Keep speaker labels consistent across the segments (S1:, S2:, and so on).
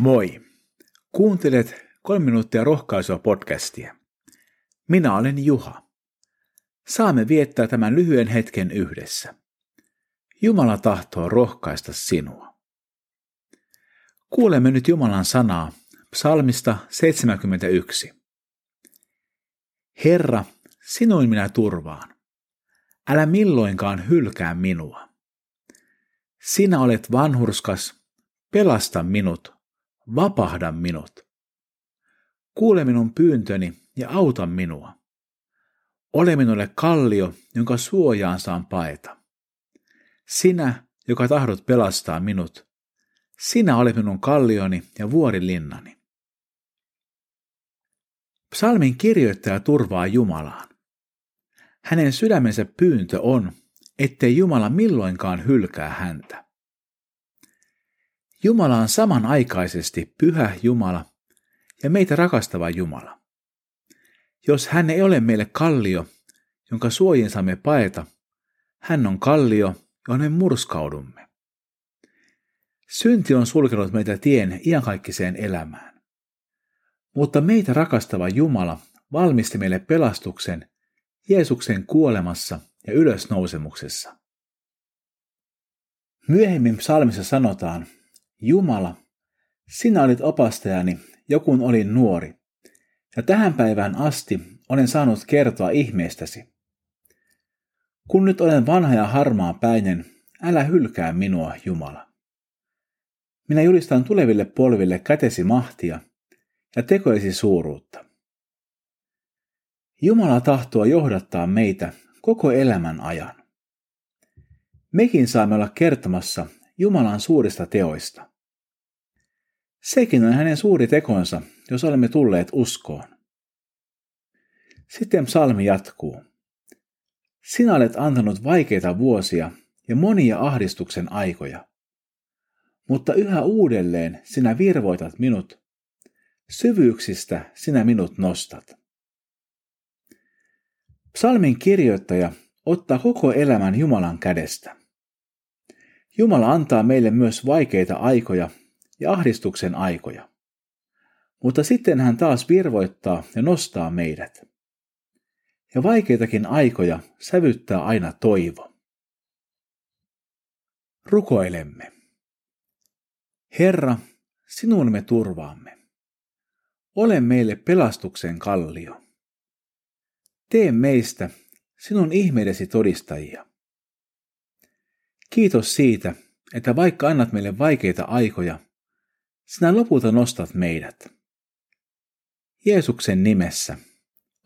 S1: Moi! Kuuntelet kolme minuuttia rohkaisua podcastia. Minä olen Juha. Saamme viettää tämän lyhyen hetken yhdessä. Jumala tahtoo rohkaista sinua. Kuulemme nyt Jumalan sanaa psalmista 71. Herra, sinuin minä turvaan. Älä milloinkaan hylkää minua. Sinä olet vanhurskas, pelasta minut vapahda minut. Kuule minun pyyntöni ja auta minua. Ole minulle kallio, jonka suojaan saan paeta. Sinä, joka tahdot pelastaa minut, sinä olet minun kallioni ja vuorilinnani. Psalmin kirjoittaja turvaa Jumalaan. Hänen sydämensä pyyntö on, ettei Jumala milloinkaan hylkää häntä. Jumala on samanaikaisesti pyhä Jumala ja meitä rakastava Jumala. Jos hän ei ole meille kallio, jonka suojin saamme paeta, hän on kallio, johon me murskaudumme. Synti on sulkenut meitä tien iankaikkiseen elämään. Mutta meitä rakastava Jumala valmisti meille pelastuksen Jeesuksen kuolemassa ja ylösnousemuksessa. Myöhemmin psalmissa sanotaan, Jumala, sinä olit opastajani, jokun olin nuori, ja tähän päivään asti olen saanut kertoa ihmeestäsi. Kun nyt olen vanha ja harmaa päinen, älä hylkää minua, Jumala. Minä julistan tuleville polville kätesi mahtia ja tekojesi suuruutta. Jumala tahtoo johdattaa meitä koko elämän ajan. Mekin saamme olla kertomassa Jumalan suurista teoista. Sekin on hänen suuri tekonsa, jos olemme tulleet uskoon. Sitten psalmi jatkuu. Sinä olet antanut vaikeita vuosia ja monia ahdistuksen aikoja. Mutta yhä uudelleen sinä virvoitat minut. Syvyyksistä sinä minut nostat. Psalmin kirjoittaja ottaa koko elämän Jumalan kädestä. Jumala antaa meille myös vaikeita aikoja ja ahdistuksen aikoja. Mutta sitten hän taas virvoittaa ja nostaa meidät. Ja vaikeitakin aikoja sävyttää aina toivo. Rukoilemme. Herra, sinun me turvaamme. Ole meille pelastuksen kallio. Tee meistä sinun ihmeidesi todistajia. Kiitos siitä, että vaikka annat meille vaikeita aikoja, sinä lopulta nostat meidät. Jeesuksen nimessä.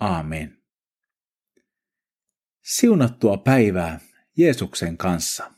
S1: Aamen. Siunattua päivää Jeesuksen kanssa.